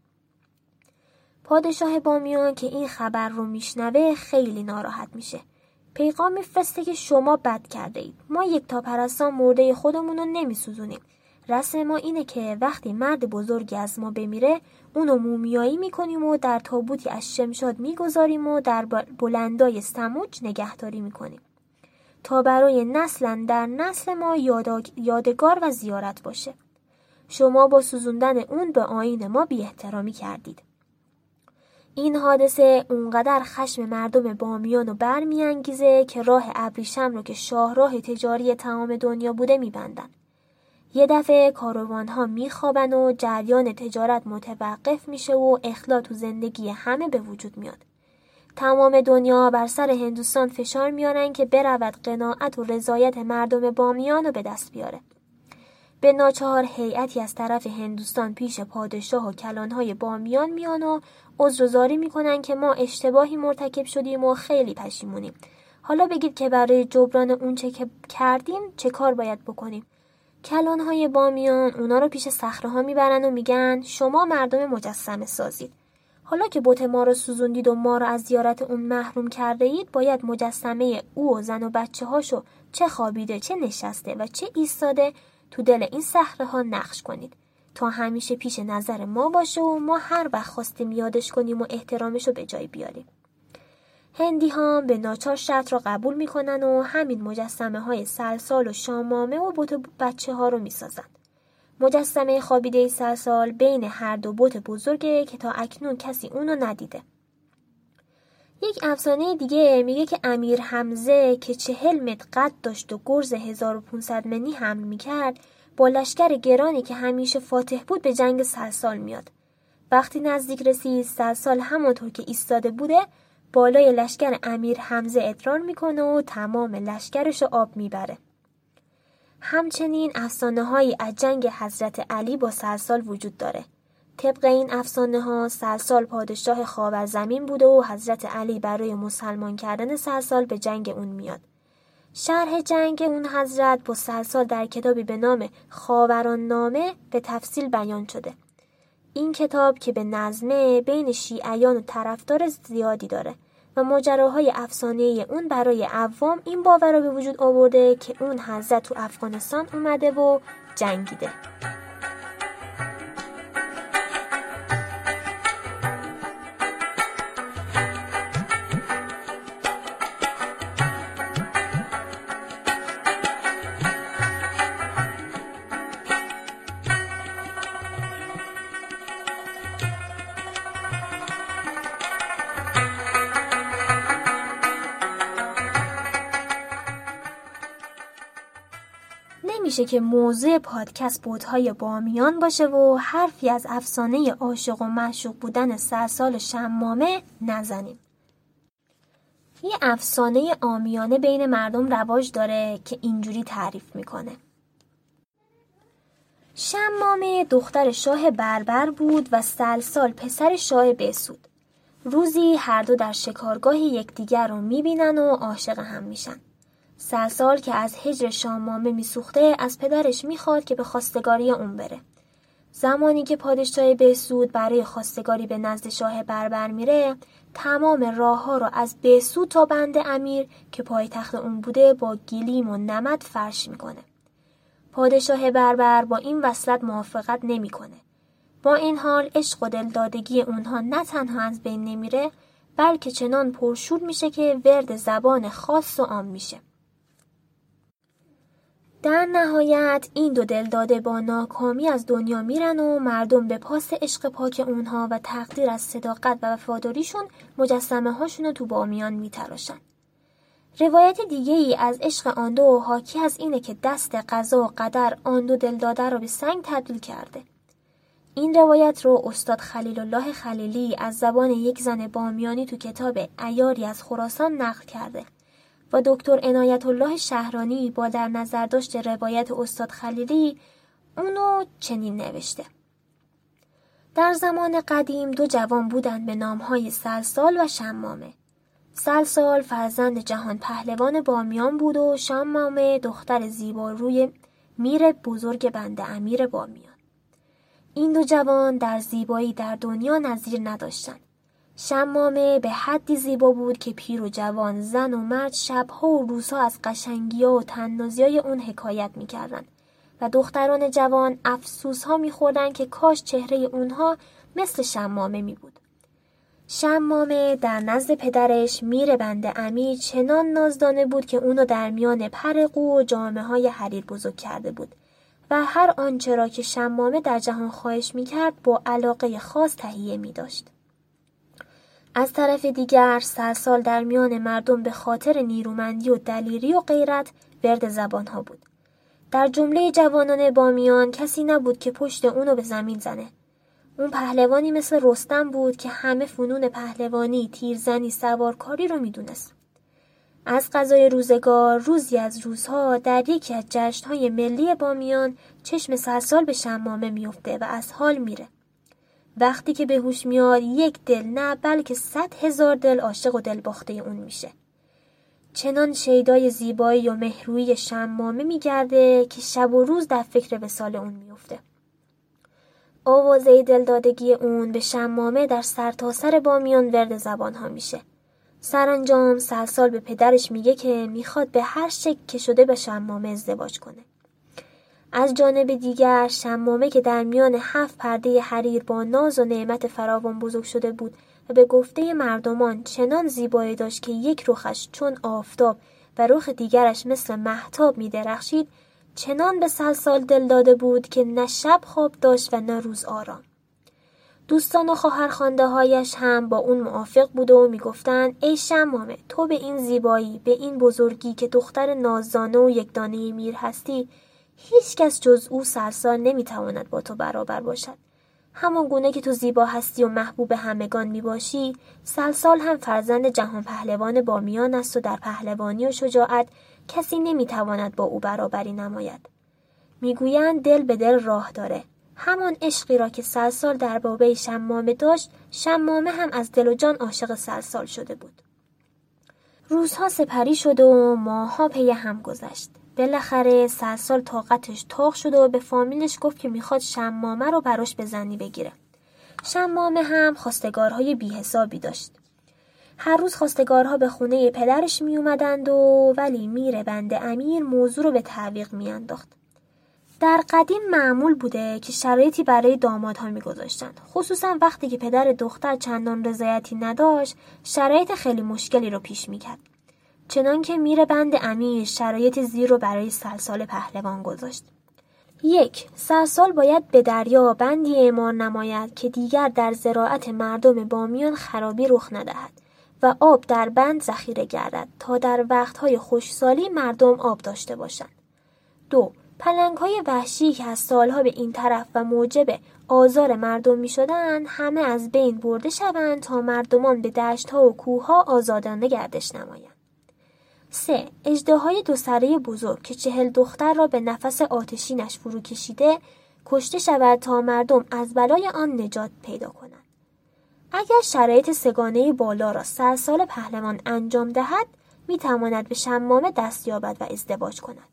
پادشاه بامیان که این خبر رو میشنوه خیلی ناراحت میشه. پیغام میفرسته که شما بد کرده اید. ما یک تا پرستان مرده خودمون رو نمیسوزونیم. رسم ما اینه که وقتی مرد بزرگی از ما بمیره اونو مومیایی می‌کنیم و در تابوتی از شمشاد می‌گذاریم و در بلندای سموج نگهداری می‌کنیم. تا برای نسلا در نسل ما یادگار و زیارت باشه. شما با سوزوندن اون به آین ما بی احترامی کردید. این حادثه اونقدر خشم مردم بامیان رو برمیانگیزه که راه ابریشم رو که شاهراه تجاری تمام دنیا بوده میبندن. یه دفعه کاروان ها میخوابن و جریان تجارت متوقف میشه و اخلاط تو زندگی همه به وجود میاد. تمام دنیا بر سر هندوستان فشار میارن که برود قناعت و رضایت مردم بامیان رو به دست بیاره. به ناچار هیئتی از طرف هندوستان پیش پادشاه و کلانهای بامیان میان و عذرزاری می‌کنن که ما اشتباهی مرتکب شدیم و خیلی پشیمونیم. حالا بگید که برای جبران اونچه که کردیم چه کار باید بکنیم. کلانهای بامیان اونا رو پیش صخره ها می‌برن و میگن شما مردم مجسمه سازید. حالا که بوت ما رو سوزوندید و ما رو از زیارت اون محروم کرده اید باید مجسمه او و زن و بچه هاشو چه خوابیده چه نشسته و چه ایستاده تو دل این صخره ها نقش کنید تا همیشه پیش نظر ما باشه و ما هر وقت خواستیم یادش کنیم و احترامش رو به جای بیاریم. هندی ها به ناچار شرط را قبول می‌کنن و همین مجسمه های سلسال و شامامه و بوت بچه ها رو می‌سازن. مجسمه خوابیده سلسال بین هر دو بوت بزرگه که تا اکنون کسی اونو ندیده. یک افسانه دیگه میگه که امیر حمزه که چهل متر قد داشت و گرز 1500 منی حمل می‌کرد با لشکر گرانی که همیشه فاتح بود به جنگ سلسال میاد. وقتی نزدیک رسید سلسال همونطور که ایستاده بوده بالای لشکر امیر حمزه ادرار می‌کنه و تمام لشکرش آب می‌بره. همچنین افسانه های از جنگ حضرت علی با سلسال وجود داره. طبق این افسانه ها سلسال پادشاه خاور زمین بوده و حضرت علی برای مسلمان کردن سلسال به جنگ اون میاد. شرح جنگ اون حضرت با سلسال در کتابی به نام خاوران نامه به تفصیل بیان شده. این کتاب که به نظمه بین شیعیان و طرفدار زیادی داره و ماجراهای افسانه اون برای عوام این باور رو به وجود آورده که اون حضرت تو افغانستان اومده و جنگیده. میشه که موضوع پادکست بودهای بامیان باشه و حرفی از افسانه عاشق و معشوق بودن سرسال شمامه نزنیم. یه افسانه آمیانه بین مردم رواج داره که اینجوری تعریف می‌کنه. شمامه دختر شاه بربر بود و سلسال پسر شاه بسود. روزی هر دو در شکارگاه یکدیگر رو می‌بینن و عاشق هم میشن. سلسال که از هجر شامامه میسوخته از پدرش می‌خواد که به خواستگاری اون بره. زمانی که پادشاه بهسود برای خواستگاری به نزد شاه بربر میره تمام راه ها رو از بهسود تا بند امیر که پایتخت اون بوده با گلیم و نمد فرش می‌کنه. پادشاه بربر با این وصلت موافقت نمی‌کنه. با این حال عشق و دلدادگی اونها نه تنها از بین نمیره بلکه چنان پرشور میشه که ورد زبان خاص و عام میشه. در نهایت این دو دلداده با ناکامی از دنیا میرن و مردم به پاس عشق پاک اونها و تقدیر از صداقت و وفاداریشون مجسمه هاشون رو تو بامیان میتراشن. روایت دیگه ای از عشق آن دو حاکی از اینه که دست قضا و قدر آن دو دلداده رو به سنگ تبدیل کرده. این روایت رو استاد خلیل الله خلیلی از زبان یک زن بامیانی تو کتاب ایاری از خراسان نقل کرده و دکتر عنایت الله شهرانی با در نظر داشت روایت استاد خلیلی اونو چنین نوشته. در زمان قدیم دو جوان بودند به نامهای سلسال و شمامه. سلسال فرزند جهان پهلوان بامیان بود و شمامه دختر زیبا روی میر بزرگ بند امیر بامیان. این دو جوان در زیبایی در دنیا نظیر نداشتند. شمامه به حدی زیبا بود که پیر و جوان زن و مرد شبها و روزها از قشنگی و تنازی های اون حکایت می‌کردند و دختران جوان افسوس ها میخوردن که کاش چهره اونها مثل شمامه می بود. شمامه در نزد پدرش میر بند امیر چنان نازدانه بود که اونو در میان پرقو و جامعه های حریر بزرگ کرده بود و هر آنچه را که شمامه در جهان خواهش می‌کرد با علاقه خاص تهیه می داشت. از طرف دیگر سرسال در میان مردم به خاطر نیرومندی و دلیری و غیرت ورد زبانها بود. در جمله جوانان بامیان کسی نبود که پشت اونو به زمین زنه. اون پهلوانی مثل رستم بود که همه فنون پهلوانی، تیرزنی، سوارکاری رو می‌دونست. از غذای روزگار روزی از روزها در یکی از جشنهای ملی بامیان چشم سرسال به شمامه میفته و از حال میره. وقتی که به هوش میاد یک دل نه بلکه صد هزار دل عاشق و دل باخته اون میشه. چنان شیدای زیبایی و مهروی شمامه میگرده که شب و روز در فکر سال اون میفته. آوازه دلدادگی اون به شمامه در سرتاسر سر بامیان ورد زبان ها میشه. سرانجام سلسال به پدرش میگه که می‌خواد به هر شکل که شده به شمامه ازدواج کنه. از جانب دیگر شمامه که در میان هفت پرده حریر با ناز و نعمت فراوان بزرگ شده بود و به گفته مردمان چنان زیبایی داشت که یک رخش چون آفتاب و رخ دیگرش مثل محتاب می درخشید چنان به سلسال دل داده بود که نه شب خواب داشت و نه روز آرام. دوستان و خواهرخوانده هایش هم با اون موافق بود و می‌گفتند ای شمامه تو به این زیبایی به این بزرگی که دختر نازدانه و یکدانه میر هستی هیچ کس جز او سرسال نمی‌تواند با تو برابر باشد. همان گونه که تو زیبا هستی و محبوب همگان می باشی، سلسال هم فرزند جهان پهلوان بامیان است و در پهلوانی و شجاعت کسی نمی‌تواند با او برابری نماید. می‌گویند دل به دل راه داره. همان عشقی را که سلسال در بابه شمامه داشت، شمامه هم از دل و جان عاشق سلسال شده بود. روزها سپری شد و ماهها پی هم گذشت. بالاخره سرسال طاقتش تاق شده و به فامیلش گفت که می‌خواد شمامه رو براش به زنی بگیره. شمامه هم خواستگارهای بیحسابی داشت. هر روز خواستگارها به خونه پدرش می اومدند و ولی میره بند امیر موضوع رو به تعویق میانداخت. در قدیم معمول بوده که شرایطی برای دامادها میگذاشتند خصوصا وقتی که پدر دختر چندان رضایتی نداشت شرایط خیلی مشکلی رو پیش می‌کرد چنان که میره بند امیر شرایط زیر رو برای سلسال پهلوان گذاشت. یک سلسال باید به دریا بندی اعمار نماید که دیگر در زراعت مردم بامیان خرابی رخ ندهد و آب در بند ذخیره گردد تا در وقتهای خوشسالی مردم آب داشته باشند. دو پلنگ های وحشی که از سالها به این طرف و موجب آزار مردم می شدن همه از بین برده شوند تا مردمان به دشت ها و کوه ها آزادانه گردش نمایند. سه اجداهای دو سره بزرگ که چهل دختر را به نفس آتشینش فرو کشیده کشته شود تا مردم از بلای آن نجات پیدا کنند. اگر شرایط سگانه بالا را سرسال پهلوان انجام دهد می تواند به شمامه دست یابد و ازدواج کند.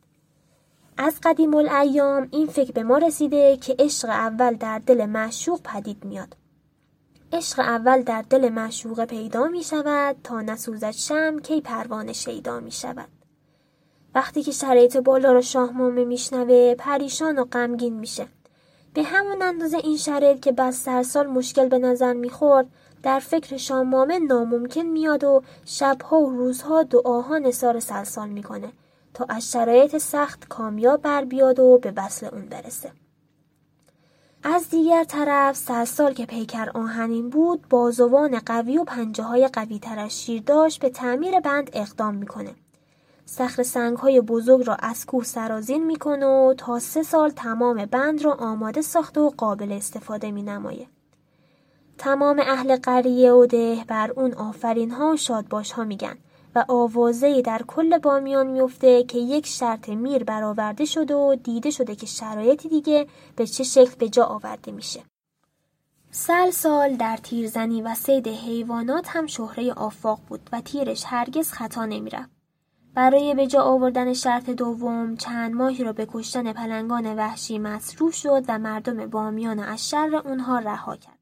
از قدیم الایام این فکر به ما رسیده که عشق اول در دل معشوق پدید میاد. عشق اول در دل معشوق پیدا می شود تا نسوزد شم کی پروانه شیدا می شود. وقتی که شرایط بالا را شاهمامه میشنوه پریشان و غمگین میشه. به همون اندازه این شرایط که بس سرسال مشکل به نظر می‌خورد در فکر شامامه ناممکن میاد و شبها و روزها دعاها نصار سلسال می‌کنه تا از شرایط سخت کامیاب بر بیاد و به وصل اون برسه. از دیگر طرف سرسال که پیکر آهنین بود بازوان قوی و پنجه های قوی ترش شیر داشت به تعمیر بند اقدام می‌کنه. سخر سنگ های بزرگ را از کوه سرازین می‌کنه و تا سه سال تمام بند را آماده ساخته و قابل استفاده می نمایه. تمام اهل قریه و ده بر اون آفرین ها و شادباش ها میگن و آوازه در کل بامیان میفته که یک شرط میر برآورده شده و دیده شده که شرایطی دیگه به چه شکل به جا آورده میشه. سال سال در تیرزنی و سید حیوانات هم شهره آفاق بود و تیرش هرگز خطا نمی‌رفت. برای به جا آوردن شرط دوم چند ماهی را به کشتن پلنگان وحشی مصروف شد و مردم بامیان از شر اونها رها کرد.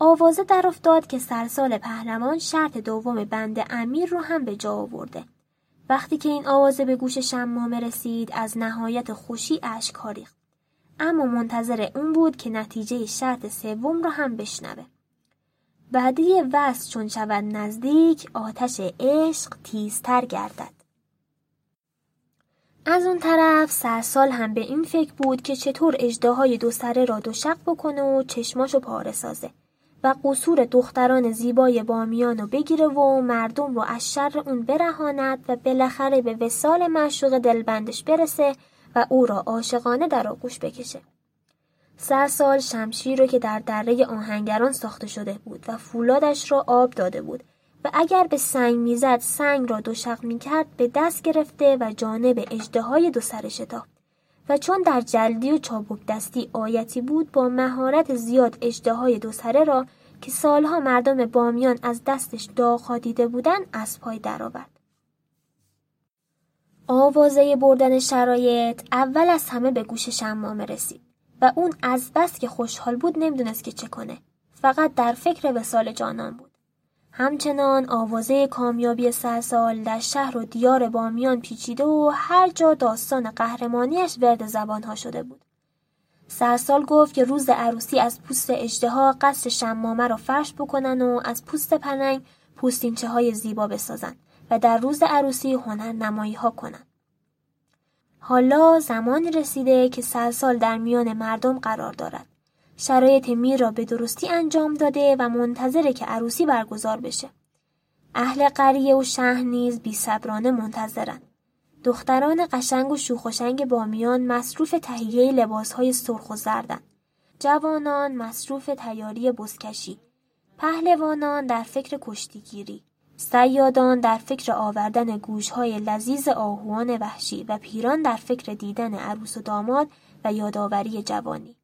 آوازه در افتاد که سرسال پهلوان شرط دوم بند امیر رو هم به جا آورده. وقتی که این آوازه به گوش شمامه رسید از نهایت خوشی اشک ریخت. اما منتظر اون بود که نتیجه شرط سوم رو هم بشنوه. بعدی وصل چون شود نزدیک آتش عشق تیزتر گردد. از اون طرف سرسال هم به این فکر بود که چطور اجداهای دو سره را دو شق بکنه و چشماشو پاره سازه و قصور دختران زیبای بامیانو بگیره و مردم رو از شر اون برهاند و بالاخره به وسال معشوق دلبندش برسه و او را عاشقانه در آغوش بکشه. سرسال شمشیر رو که در دره آهنگران ساخته شده بود و فولادش را آب داده بود و اگر به سنگ می‌زد سنگ را دو شق می‌کرد به دست گرفته و جانب اجده دو سر شتافت و چون در جلدی و چابک دستی آیتی بود با مهارت زیاد اجده های دو سره را که سالها مردم بامیان از دستش داغ دیده بودن از پای درآورد. آوازه بردن شرایط اول از همه به گوش شمامه رسید و اون از بس که خوشحال بود نمی‌دونست که چه کنه. فقط در فکر وسال جانان بود. همچنان آوازه کامیابی سرسال در شهر و دیار بامیان پیچیده و هر جا داستان قهرمانیش ورد زبانها شده بود. سرسال گفت که روز عروسی از پوست اجده قصد شمامه را فرش بکنن و از پوست پننگ پوستینچه های زیبا بسازن و در روز عروسی هنر نمایی ها کنن. حالا زمانی رسیده که سرسال در میان مردم قرار دارد. شرایط میر را به درستی انجام داده و منتظره که عروسی برگزار بشه. اهل قریه و شهر نیز بی صبرانه منتظرند. دختران قشنگ و شوخوشنگ بامیان مصروف تهیه لباسهای سرخ و زردن. جوانان مصروف تیاری بزکشی. پهلوانان در فکر کشتیگیری. سیادان در فکر آوردن گوشهای لذیذ آهوان وحشی و پیران در فکر دیدن عروس و داماد و یادآوری جوانی.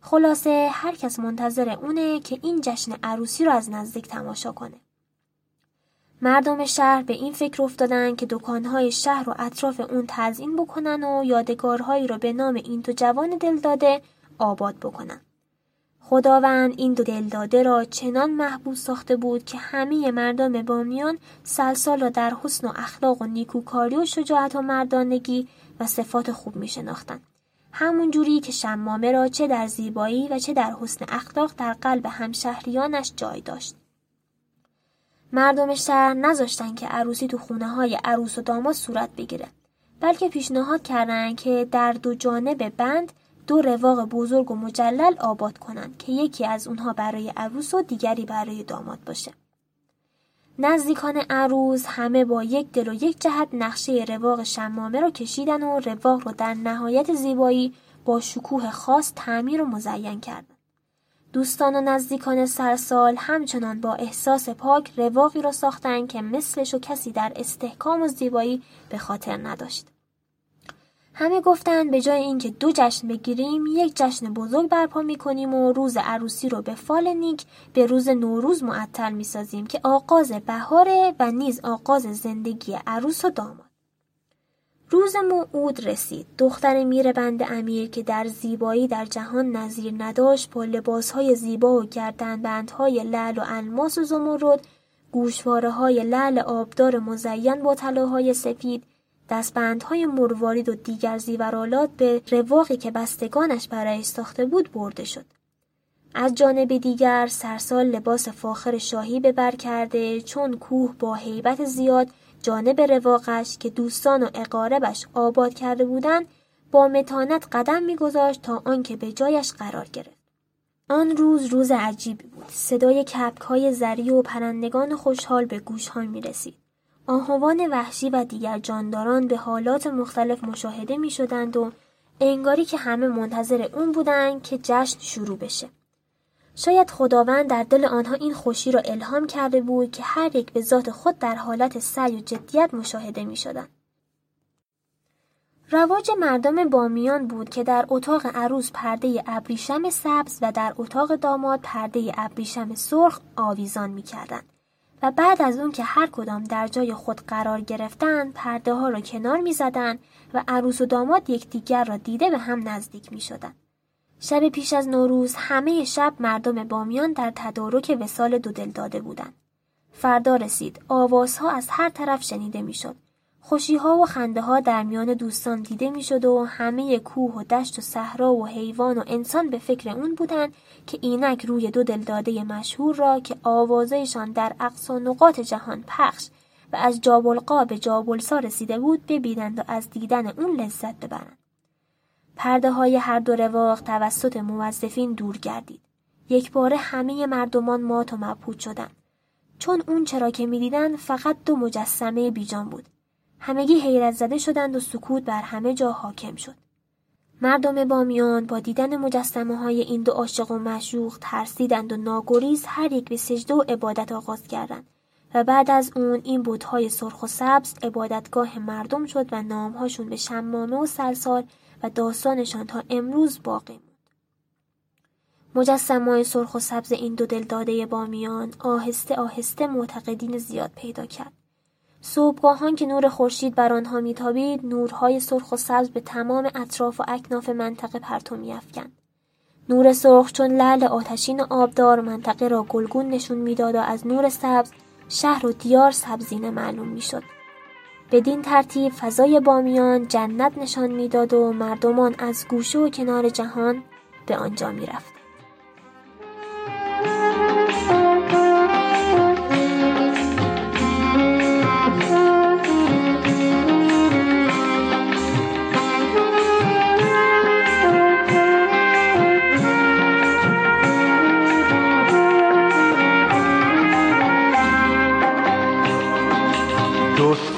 خلاصه هر کس منتظر اونه که این جشن عروسی رو از نزدیک تماشا کنه. مردم شهر به این فکر افتادن که دکانهای شهر و اطراف اون تزیین بکنن و یادگارهایی را به نام این دو جوان دلداده آباد بکنن. خداوند این دو دلداده را چنان محبوب ساخته بود که همه مردم بامیان سلسال را در حسن و اخلاق و نیکوکاری و شجاعت و مردانگی و صفات خوب می شناختن. همون جوری که شمامه را چه در زیبایی و چه در حسن اخلاق در قلب همشهریانش جای داشت. مردم شهر نذاشتن که عروسی تو خونه های عروس و داماد صورت بگیره بلکه پیشنهاد کردن که در دو جانب بند دو رواق بزرگ و مجلل آباد کنند که یکی از اونها برای عروس و دیگری برای داماد باشه. نزدیکان عروس همه با یک دل و یک جهت نقشه رواق شمامه رو کشیدن و رواق رو در نهایت زیبایی با شکوه خاص تعمیر و مزین کردن. دوستان و نزدیکان سرسال همچنان با احساس پاک رواقی را ساختن که مثلش و کسی در استحکام و زیبایی به خاطر نداشت. همه گفتن به جای اینکه دو جشن بگیریم یک جشن بزرگ برپا می‌کنیم و روز عروسی رو به فال نیک به روز نوروز معطل می‌سازیم که آغاز بهاره و نیز آغاز زندگی عروس و داماد. روز موعود رسید. دختر میر بند امیر که در زیبایی در جهان نظیر نداشت با لباسهای زیبا و گردنبندهای لعل و الماس و زمرد، گوشواره های لعل آبدار مزین با طلاهای سفید، دستبندهای مروارید و دیگر زیورالات به رواقی که بستگانش برای ساخته بود برده شد. از جانب دیگر سرسال لباس فاخر شاهی به بر کرده چون کوه با حیبت زیاد جانب رواقش که دوستان و اقاربش آباد کرده بودند با متانت قدم میگذاشت تا آنکه به جایش قرار گرفت آن روز روز عجیبی بود صدای کپک های زری و پرندگان خوشحال به گوش ها می رسید. آهوان وحشی و دیگر جانداران به حالات مختلف مشاهده می شدند و انگاری که همه منتظر اون بودند که جشن شروع بشه. شاید خداوند در دل آنها این خوشی را الهام کرده بود که هر یک به ذات خود در حالت سعی و جدیت مشاهده می شدن. رواج مردم بامیان بود که در اتاق عروس پرده ابریشم سبز و در اتاق داماد پرده ابریشم سرخ آویزان می کردن. و بعد از اون که هر کدام در جای خود قرار گرفتن پرده ها را کنار می زدن و عروس و داماد یکدیگر را دیده به هم نزدیک می شدن. شب پیش از نوروز همه شب مردم بامیان در تدارک وسال دو دل داده بودند. فردا رسید آوازها از هر طرف شنیده می‌شد. خوشیها و خنده ها در میان دوستان دیده می‌شد و همه کوه و دشت و صحرا و حیوان و انسان به فکر اون بودند که اینک روی دو دلداده مشهور را که آوازهشان در اقصا نقاط جهان پخش و از جابلقا به جابلسا رسیده بود ببینند و از دیدن اون لذت ببرند. پرده های هر دو رواق توسط موظفین دور گردید. یک باره همه مردمان مات و مبهوت شدند. چون اون چرا که می‌دیدند فقط دو مجسمه بیجان بود. همگی حیرت زده شدند و سکوت بر همه جا حاکم شد. مردم بامیان با دیدن مجسمه های این دو عاشق و مشوق ترسیدند و ناگریز هر یک به سجده و عبادت آغاز کردند و بعد از اون این بودهای سرخ و سبز عبادتگاه مردم شد و نامهاشون به شمامه و سلسال و داستانشان تا امروز باقی موند. مجسمه سرخ و سبز این دو دلداده بامیان آهسته آهسته معتقدین زیاد پیدا کرد. صبحگاهان که نور خورشید بر آنها میتابید نورهای سرخ و سبز به تمام اطراف و اکناف منطقه پرتو میافکند. نور سرخ چون لعل آتشین آبدار منطقه را گلگون نشون می‌داد و از نور سبز شهر و دیار سبزینه معلوم می‌شد. بدین ترتیب فضای بامیان جنت نشان می‌داد و مردمان از گوشه و کنار جهان به آنجا می‌رفت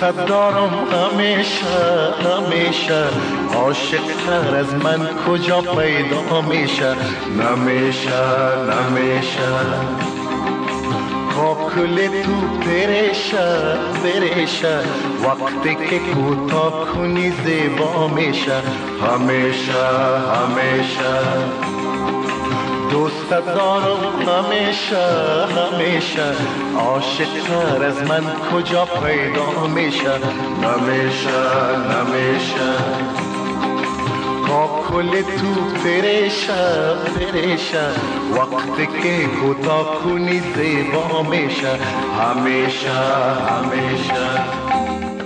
دوستت دارم همیشه همیشه. عاشق تر از من کجا پیدا میشه؟ نمیشه نمیشه. کاکل تو برشه برشه. وقتی که کوتاه کنی زیبا میشه. همیشه همیشه. دوست دارم همیشه همیشه. عاشق تر از من کجا پیدا میشه؟ نمیشه نمیشه کل تو پریشه پریشه وقتی که کوتا کنی زیبا میشه. همیشه همیشه.